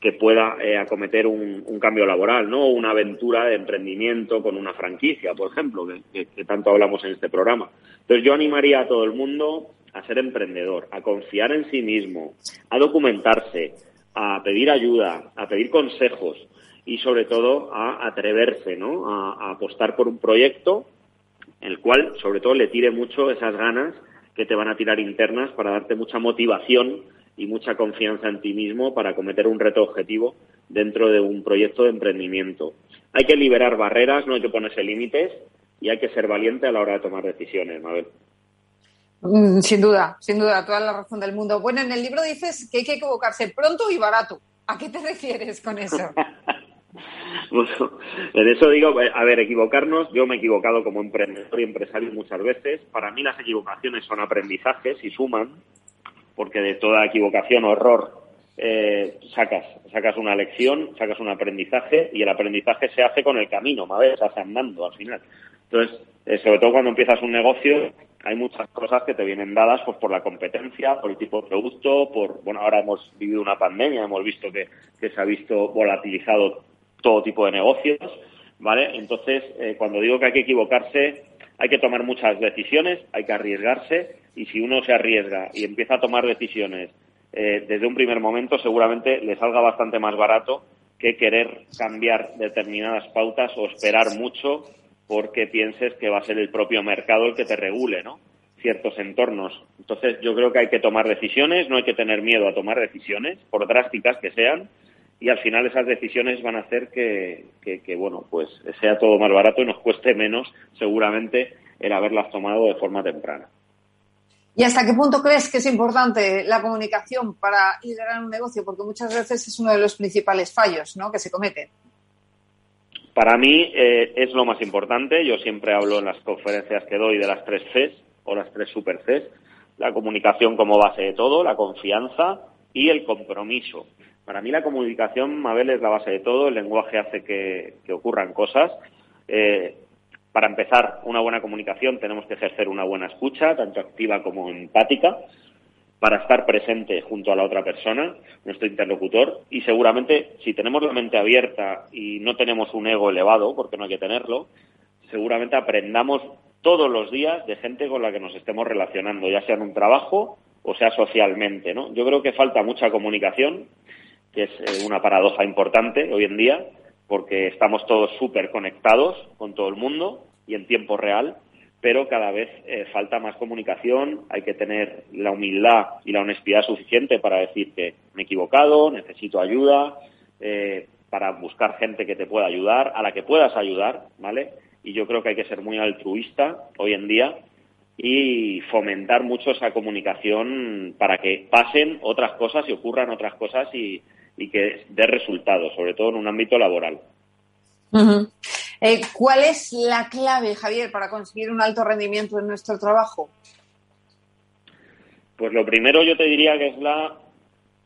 que pueda eh, acometer un, cambio laboral, ¿no? Una aventura de emprendimiento con una franquicia, por ejemplo, que, tanto hablamos en este programa. Entonces yo animaría a todo el mundo a ser emprendedor, a confiar en sí mismo, a documentarse, a pedir ayuda, a pedir consejos y sobre todo a atreverse, ¿no? a apostar por un proyecto el cual sobre todo le tire mucho esas ganas que te van a tirar internas para darte mucha motivación y mucha confianza en ti mismo para cometer un reto objetivo dentro de un proyecto de emprendimiento. Hay que liberar barreras, no hay que ponerse límites y hay que ser valiente a la hora de tomar decisiones, Mabel. Mm, sin duda, sin duda, toda la razón del mundo. Bueno, en el libro dices que hay que equivocarse pronto y barato. ¿A qué te refieres con eso? En eso digo, eh, a ver, equivocarnos, yo me he equivocado como emprendedor y empresario muchas veces. Para mí las equivocaciones son aprendizajes y suman, porque de toda equivocación o error eh, sacas, sacas una lección, sacas un aprendizaje y el aprendizaje se hace con el camino, ¿vale? Se hace andando al final. Entonces, eh, sobre todo cuando empiezas un negocio, hay muchas cosas que te vienen dadas pues por la competencia, por el tipo de producto, por bueno ahora hemos vivido una pandemia, hemos visto que, que se ha visto volatilizado todo tipo de negocios, ¿vale? Entonces, eh, cuando digo que hay que equivocarse, hay que tomar muchas decisiones, hay que arriesgarse y si uno se arriesga y empieza a tomar decisiones eh, desde un primer momento, seguramente le salga bastante más barato que querer cambiar determinadas pautas o esperar mucho porque pienses que va a ser el propio mercado el que te regule, ¿no? ciertos entornos. Entonces, yo creo que hay que tomar decisiones, no hay que tener miedo a tomar decisiones, por drásticas que sean, y al final esas decisiones van a hacer que, bueno, pues sea todo más barato y nos cueste menos seguramente el haberlas tomado de forma temprana. ¿Y hasta qué punto crees que es importante la comunicación para liderar un negocio? Porque muchas veces es uno de los principales fallos ¿no? que se cometen. Para mí eh, es lo más importante. Yo siempre hablo en las conferencias que doy de las tres Cs o las tres super Cs. La comunicación como base de todo, la confianza y el compromiso. Para mí la comunicación, Mabel, es la base de todo. El lenguaje hace que, ocurran cosas. Eh, para empezar, una buena comunicación tenemos que ejercer una buena escucha, tanto activa como empática, para estar presente junto a la otra persona, nuestro interlocutor. Y seguramente, si tenemos la mente abierta y no tenemos un ego elevado, porque no hay que tenerlo, seguramente aprendamos todos los días de gente con la que nos estemos relacionando, ya sea en un trabajo o sea socialmente. ¿no? Yo creo que falta mucha comunicación que es eh, una paradoja importante hoy en día, porque estamos todos súper conectados con todo el mundo y en tiempo real, pero cada vez eh, falta más comunicación, hay que tener la humildad y la honestidad suficiente para decir que me he equivocado, necesito ayuda, eh, para buscar gente que te pueda ayudar, a la que puedas ayudar, ¿vale? Y yo creo que hay que ser muy altruista hoy en día y fomentar mucho esa comunicación para que pasen otras cosas y ocurran otras cosas y, y que dé resultados, sobre todo en un ámbito laboral. Eh, ¿Cuál es la clave, Javier, para conseguir un alto rendimiento en nuestro trabajo? Pues lo primero yo te diría que es la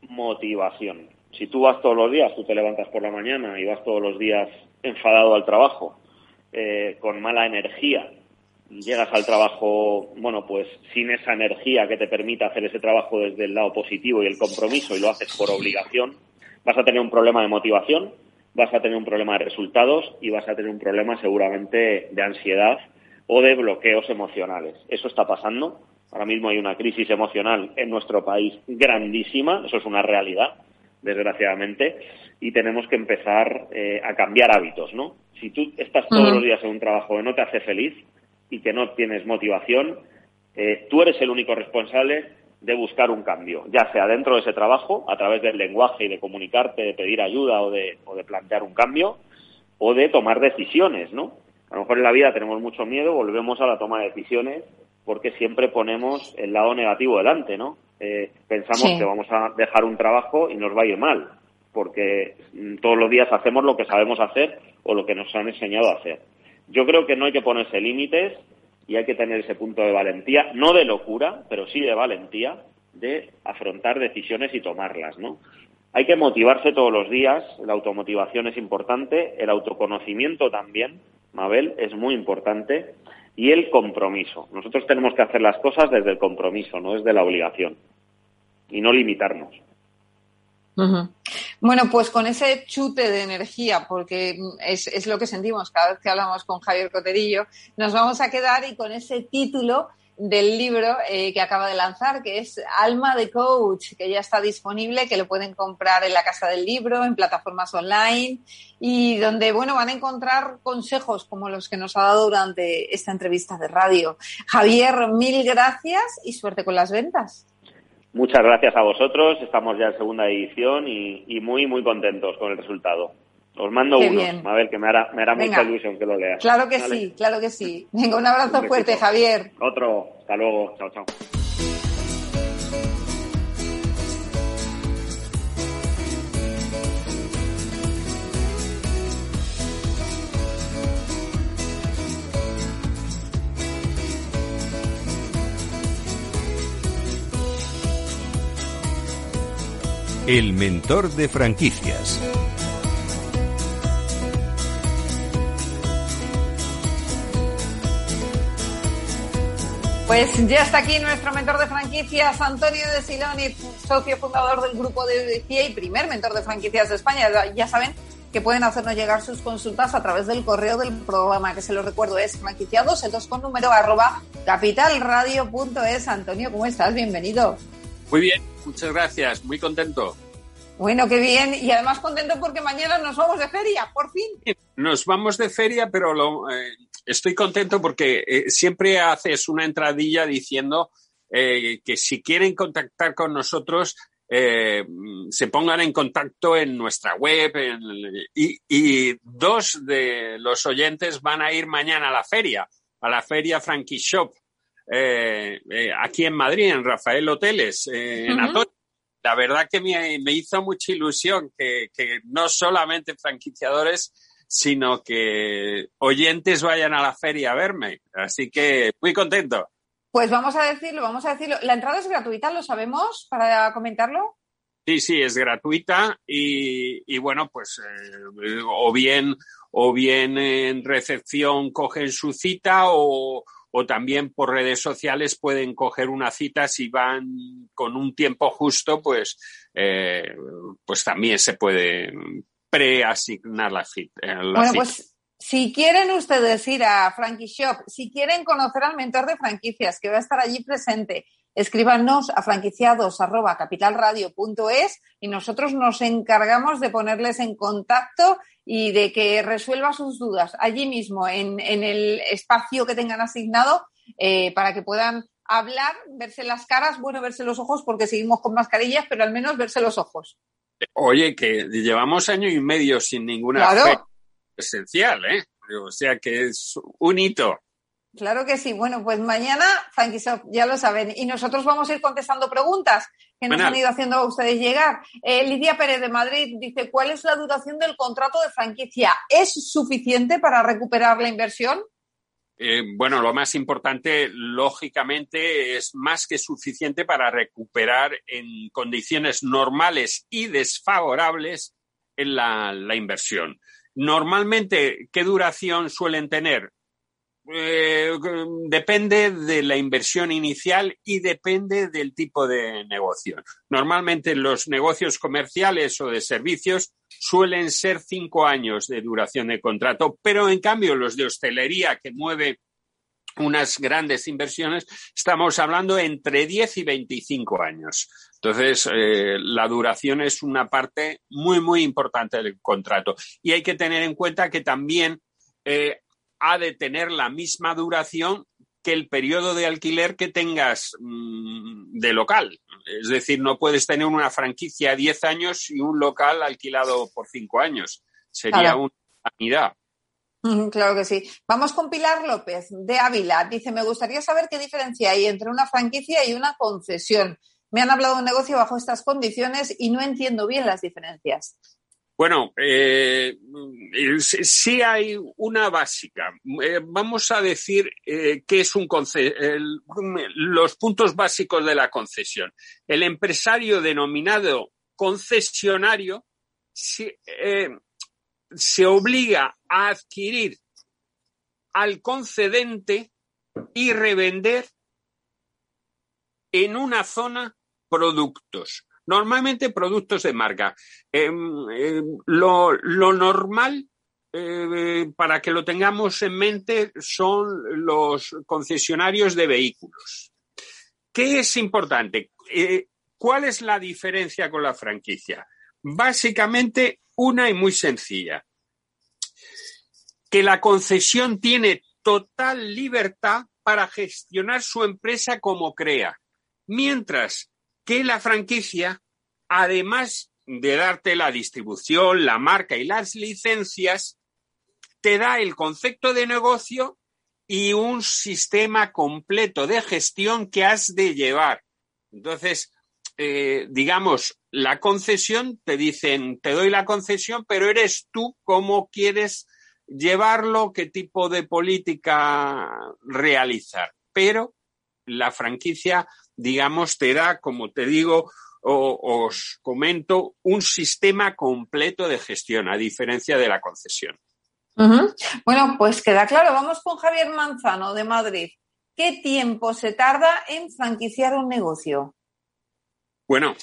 motivación. Si tú vas todos los días, tú te levantas por la mañana y vas todos los días enfadado al trabajo, eh, con mala energía, llegas al trabajo, bueno, pues sin esa energía que te permita hacer ese trabajo desde el lado positivo y el compromiso y lo haces por obligación, vas a tener un problema de motivación, vas a tener un problema de resultados y vas a tener un problema seguramente de ansiedad o de bloqueos emocionales. Eso está pasando. Ahora mismo hay una crisis emocional en nuestro país grandísima, eso es una realidad, desgraciadamente, y tenemos que empezar eh, a cambiar hábitos, ¿no? Si tú estás todos los días en un trabajo que no te hace feliz y que no tienes motivación, eh, tú eres el único responsable de buscar un cambio, ya sea dentro de ese trabajo, a través del lenguaje y de comunicarte, de pedir ayuda o de, o de plantear un cambio, o de tomar decisiones, ¿no? A lo mejor en la vida tenemos mucho miedo, volvemos a la toma de decisiones porque siempre ponemos el lado negativo delante, ¿no? Eh, pensamos que vamos a dejar un trabajo y nos va a ir mal, porque mm, todos los días hacemos lo que sabemos hacer o lo que nos han enseñado a hacer. Yo creo que no hay que ponerse límites, y hay que tener ese punto de valentía, no de locura, pero sí de valentía, de afrontar decisiones y tomarlas, ¿no? Hay que motivarse todos los días, la automotivación es importante, el autoconocimiento también, Mabel, es muy importante, y el compromiso. Nosotros tenemos que hacer las cosas desde el compromiso, no desde la obligación, y no limitarnos. Bueno, pues con ese chute de energía, porque es, lo que sentimos cada vez que hablamos con Javier Coterillo, nos vamos a quedar y con ese título del libro eh, que acaba de lanzar, que es Alma de Coach, que ya está disponible, que lo pueden comprar en la Casa del Libro, en plataformas online y donde, bueno, van a encontrar consejos como los que nos ha dado durante esta entrevista de radio. Javier, mil gracias y suerte con las ventas. Muchas gracias a vosotros. Estamos ya en segunda edición y, y muy, muy contentos con el resultado. Os mando uno, a ver, que me hará, me hará mucha ilusión que lo leas. Claro que sí, claro que sí. Venga, un abrazo fuerte, Javier. Otro, hasta luego, chao, chao. El mentor de franquicias. Pues ya está aquí nuestro mentor de franquicias, Antonio de Siloni, socio fundador del grupo de UDICIA y primer mentor de franquicias de España. Ya saben que pueden hacernos llegar sus consultas a través del correo del programa, que se lo recuerdo es franquiciados, el con número arroba capitalradio.es. Antonio, ¿cómo estás? Bienvenido. Muy bien, muchas gracias, muy contento. Bueno, qué bien. Y además contento porque mañana nos vamos de feria, por fin. Nos vamos de feria, pero lo, eh, estoy contento porque eh, siempre haces una entradilla diciendo eh, que si quieren contactar con nosotros, eh, se pongan en contacto en nuestra web y, dos de los oyentes van a ir mañana a la feria, a la feria Frankie Shop, aquí en Madrid, en Rafael Hoteles, en La verdad que me, hizo mucha ilusión que, que no solamente franquiciadores, sino que oyentes vayan a la feria a verme. Así que muy contento. Pues vamos a decirlo, vamos a decirlo. ¿La entrada es gratuita, lo sabemos, para comentarlo? Sí, sí, es gratuita y, bueno, pues eh, o bien o bien en recepción cogen su cita o, o también por redes sociales pueden coger una cita si van con un tiempo justo, pues, eh, pues también se puede preasignar la, cita. Eh, bueno, pues si quieren ustedes ir a Frankie Shop, si quieren conocer al mentor de franquicias que va a estar allí presente, escríbanos a franquiciados.capitalradio.es y nosotros nos encargamos de ponerles en contacto y de que resuelva sus dudas allí mismo, en, el espacio que tengan asignado, eh, para que puedan hablar, verse las caras, bueno, verse los ojos porque seguimos con mascarillas, pero al menos verse los ojos. Oye, que llevamos año y medio sin ninguna esencial, ¿eh? O sea que es un hito. Claro que sí. Bueno, pues mañana, Shop, ya lo saben. Y nosotros vamos a ir contestando preguntas que nos han ido haciendo a ustedes llegar. Eh, Lidia Pérez de Madrid dice, ¿cuál es la duración del contrato de franquicia? ¿Es suficiente para recuperar la inversión? Eh, bueno, lo más importante, lógicamente, es más que suficiente para recuperar en condiciones normales y desfavorables en la, inversión. Normalmente, ¿qué duración suelen tener? Eh, depende de la inversión inicial y depende del tipo de negocio. Normalmente los negocios comerciales o de servicios suelen ser cinco años de duración de contrato, pero en cambio los de hostelería que mueve unas grandes inversiones, estamos hablando entre 10 y 25 años. Entonces, eh, la duración es una parte muy, muy importante del contrato. Y hay que tener en cuenta que también eh, ha de tener la misma duración que el periodo de alquiler que tengas mm, de local. Es decir, no puedes tener una franquicia a 10 años y un local alquilado por 5 años. Sería una unidad. Claro que sí. Vamos con Pilar López de Ávila. Dice, me gustaría saber qué diferencia hay entre una franquicia y una concesión. Me han hablado de un negocio bajo estas condiciones y no entiendo bien las diferencias. Bueno, eh, sí hay una básica. Eh, vamos a decir eh, qué es un los puntos básicos de la concesión. El empresario denominado concesionario se, se obliga a adquirir al concedente y revender en una zona productos. Normalmente productos de marca. Em, em, lo, normal, eh, para que lo tengamos en mente, son los concesionarios de vehículos. ¿Qué es importante? Eh, ¿Cuál es la diferencia con la franquicia? Básicamente una y muy sencilla. Que la concesión tiene total libertad para gestionar su empresa como crea, mientras que la franquicia, además de darte la distribución, la marca y las licencias, te da el concepto de negocio y un sistema completo de gestión que has de llevar. Entonces, eh, digamos, la concesión, te dicen, te doy la concesión, pero eres tú cómo quieres llevarlo, qué tipo de política realizar. Pero la franquicia, digamos, te da, como te digo, o, os comento, un sistema completo de gestión, a diferencia de la concesión. Bueno, pues queda claro. Vamos con Javier Manzano de Madrid. ¿Qué tiempo se tarda en franquiciar un negocio? Bueno,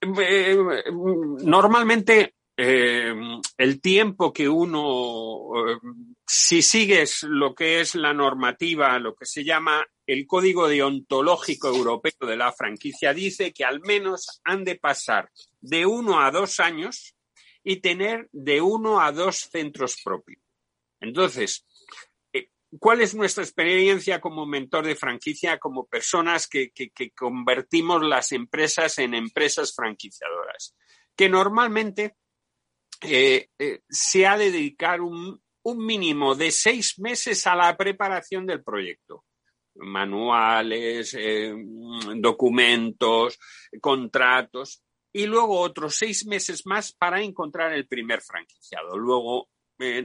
eh, normalmente eh, el tiempo que uno, eh, si sigues lo que es la normativa, lo que se llama el Código Deontológico Europeo de la franquicia, dice que al menos han de pasar de uno a dos años y tener de uno a dos centros propios. Entonces, ¿Cuál es nuestra experiencia como mentor de franquicia, como personas que, convertimos las empresas en empresas franquiciadoras? Que normalmente eh, eh, se ha de dedicar un, mínimo de seis meses a la preparación del proyecto. Manuales, eh, documentos, contratos, y luego otros seis meses más para encontrar el primer franquiciado. Luego,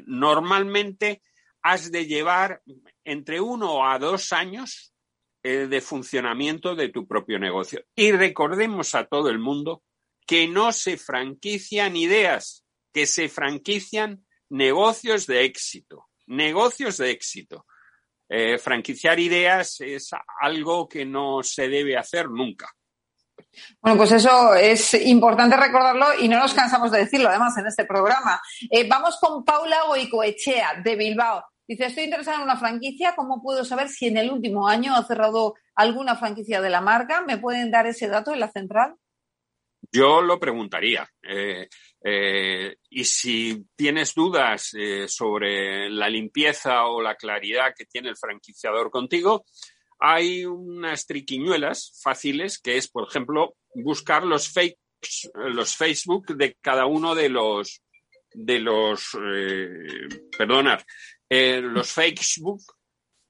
normalmente has de llevar entre uno a dos años eh, de funcionamiento de tu propio negocio. Y recordemos a todo el mundo que no se franquician ideas, que se franquician negocios de éxito, negocios de éxito. Eh, franquiciar ideas es algo que no se debe hacer nunca. Bueno, pues eso es importante recordarlo y no nos cansamos de decirlo, además, en este programa. Eh, vamos con Paula Goicoechea, de Bilbao. Dice, estoy interesada en una franquicia, ¿cómo puedo saber si en el último año ha cerrado alguna franquicia de la marca? ¿Me pueden dar ese dato en la central? Yo lo preguntaría. Eh, eh, y si tienes dudas sobre la limpieza o la claridad que tiene el franquiciador contigo, hay unas triquiñuelas fáciles que es, por ejemplo, buscar los los Facebook de cada uno de los de los eh, perdonad, eh, los Facebook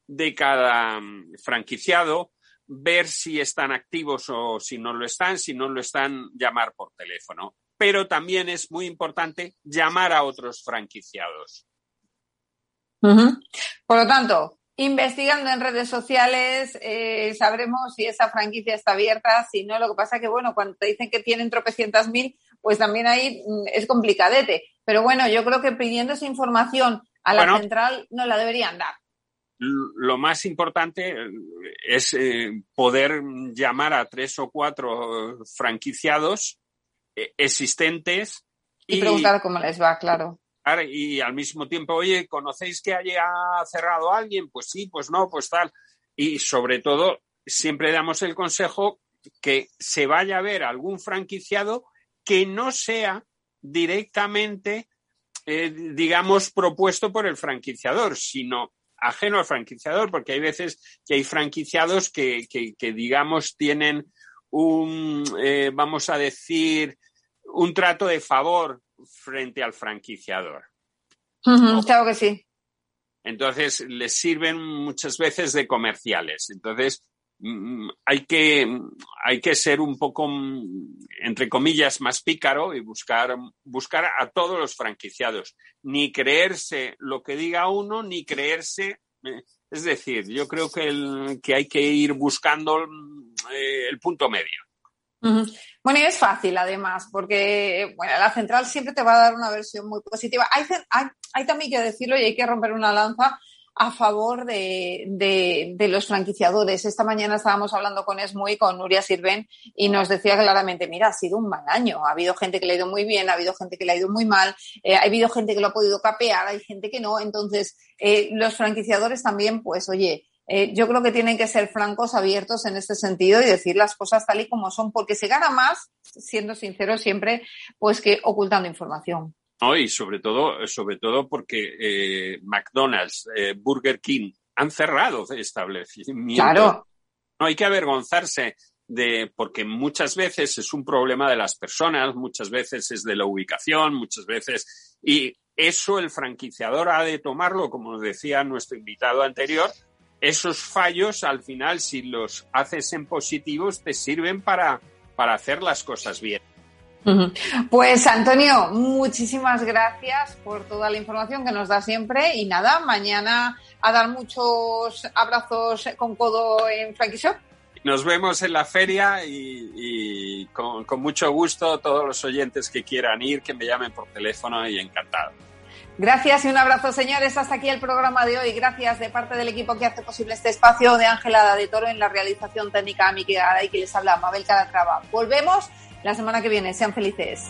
de cada mm, franquiciado, ver si están activos o si no lo están, si no lo están, llamar por teléfono. Pero también es muy importante llamar a otros franquiciados. Por lo tanto, investigando en redes sociales, eh, sabremos si esa franquicia está abierta, si no, lo que pasa que, bueno, cuando te dicen que tienen tropecientas mil, pues también ahí mm, es complicadete. Pero bueno, yo creo que pidiendo esa información a la central no la deberían dar. Lo más importante eh, es eh, poder llamar a tres o cuatro franquiciados existentes y preguntar cómo les va, claro y al mismo tiempo, oye, ¿conocéis que haya cerrado alguien? Pues sí, pues no, pues tal. Y sobre todo, siempre damos el consejo que se vaya a ver algún franquiciado que no sea directamente, eh, digamos, propuesto por el franquiciador, sino ajeno al franquiciador, porque hay veces que hay franquiciados que, digamos, tienen un, eh, vamos a decir, un trato de favor frente al franquiciador. claro que sí. Entonces, les sirven muchas veces de comerciales. Entonces, mm, hay que, hay que ser un poco, mm, entre comillas, más pícaro y buscar, buscar a todos los franquiciados. Ni creerse lo que diga uno, ni creerse. Eh, es decir, yo creo que, que hay que ir buscando mm, eh, el punto medio. Bueno, y es fácil además, porque bueno, la central siempre te va a dar una versión muy positiva. Hay, también que decirlo y hay que romper una lanza a favor de, los franquiciadores. Esta mañana estábamos hablando con Esmui, con Nuria Sirven, y nos decía claramente, mira, ha sido un mal año. Ha habido gente que le ha ido muy bien, ha habido gente que le ha ido muy mal, eh, ha habido gente que lo ha podido capear, hay gente que no. Entonces, eh, los franquiciadores también, pues, oye, eh, yo creo que tienen que ser francos, abiertos en este sentido y decir las cosas tal y como son, porque se gana más, siendo sincero siempre, pues que ocultando información. ¿no? Y sobre todo, sobre todo porque eh, McDonald's, eh, Burger King han cerrado establecimientos. Claro. No hay que avergonzarse de, porque muchas veces es un problema de las personas, muchas veces es de la ubicación, muchas veces, y eso el franquiciador ha de tomarlo, como decía nuestro invitado anterior, esos fallos al final, si los haces en positivos, te sirven para, para hacer las cosas bien. Pues Antonio, muchísimas gracias por toda la información que nos da siempre y nada, mañana a dar muchos abrazos con codo en Frankie Shop. Nos vemos en la feria y, con, con, mucho gusto todos los oyentes que quieran ir, que me llamen por teléfono y encantado. Gracias y un abrazo, señores. Hasta aquí el programa de hoy. Gracias de parte del equipo que hace posible este espacio de Ángela de Toro en la realización técnica, Miki y que les habla Mabel Calatrava. Volvemos la semana que viene. Sean felices.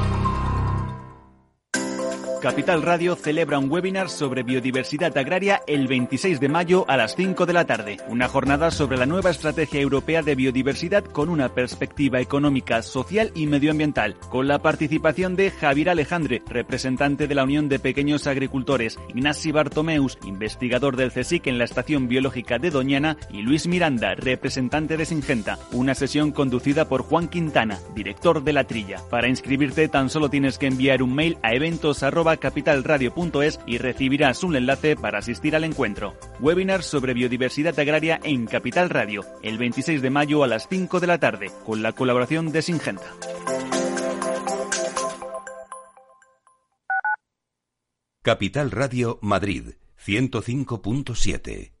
Capital Radio celebra un webinar sobre biodiversidad agraria el 26 de mayo a las 5 de la tarde. Una jornada sobre la nueva estrategia europea de biodiversidad con una perspectiva económica, social y medioambiental, con la participación de Javier Alejandre, representante de la Unión de Pequeños Agricultores, Ignasi Bartomeus, investigador del CSIC en la Estación Biológica de Doñana, y Luis Miranda, representante de Singenta. Una sesión conducida por Juan Quintana, director de La Trilla. Para inscribirte tan solo tienes que enviar un mail a eventos capitalradio.es y recibirás un enlace para asistir al encuentro. Webinar sobre biodiversidad agraria en Capital Radio, el 26 de mayo a las 5 de la tarde, con la colaboración de Singenta. Capital Radio Madrid 105.7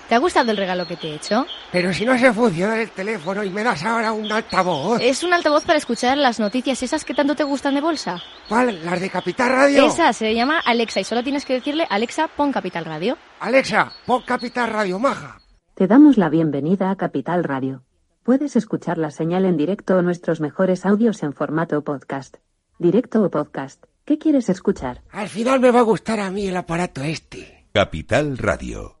¿Te ha gustado el regalo que te he hecho? Pero si no se funciona el teléfono y me das ahora un altavoz. Es un altavoz para escuchar las noticias esas que tanto te gustan de bolsa. ¿Cuál? ¿Las de Capital Radio? Esa se llama Alexa y solo tienes que decirle Alexa, pon Capital Radio. Alexa, pon Capital Radio, maja. Te damos la bienvenida a Capital Radio. Puedes escuchar la señal en directo o nuestros mejores audios en formato podcast. Directo o podcast. ¿Qué quieres escuchar? Al final me va a gustar a mí el aparato este. Capital Radio.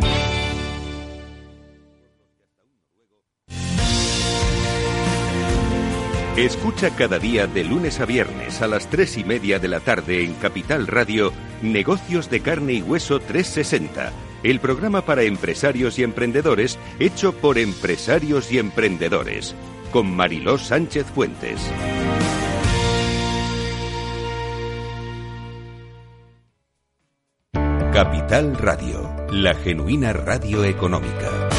Escucha cada día de lunes a viernes a las tres y media de la tarde en Capital Radio Negocios de Carne y Hueso 360, el programa para empresarios y emprendedores hecho por empresarios y emprendedores, con Mariló Sánchez Fuentes. Capital Radio, la genuina radio económica.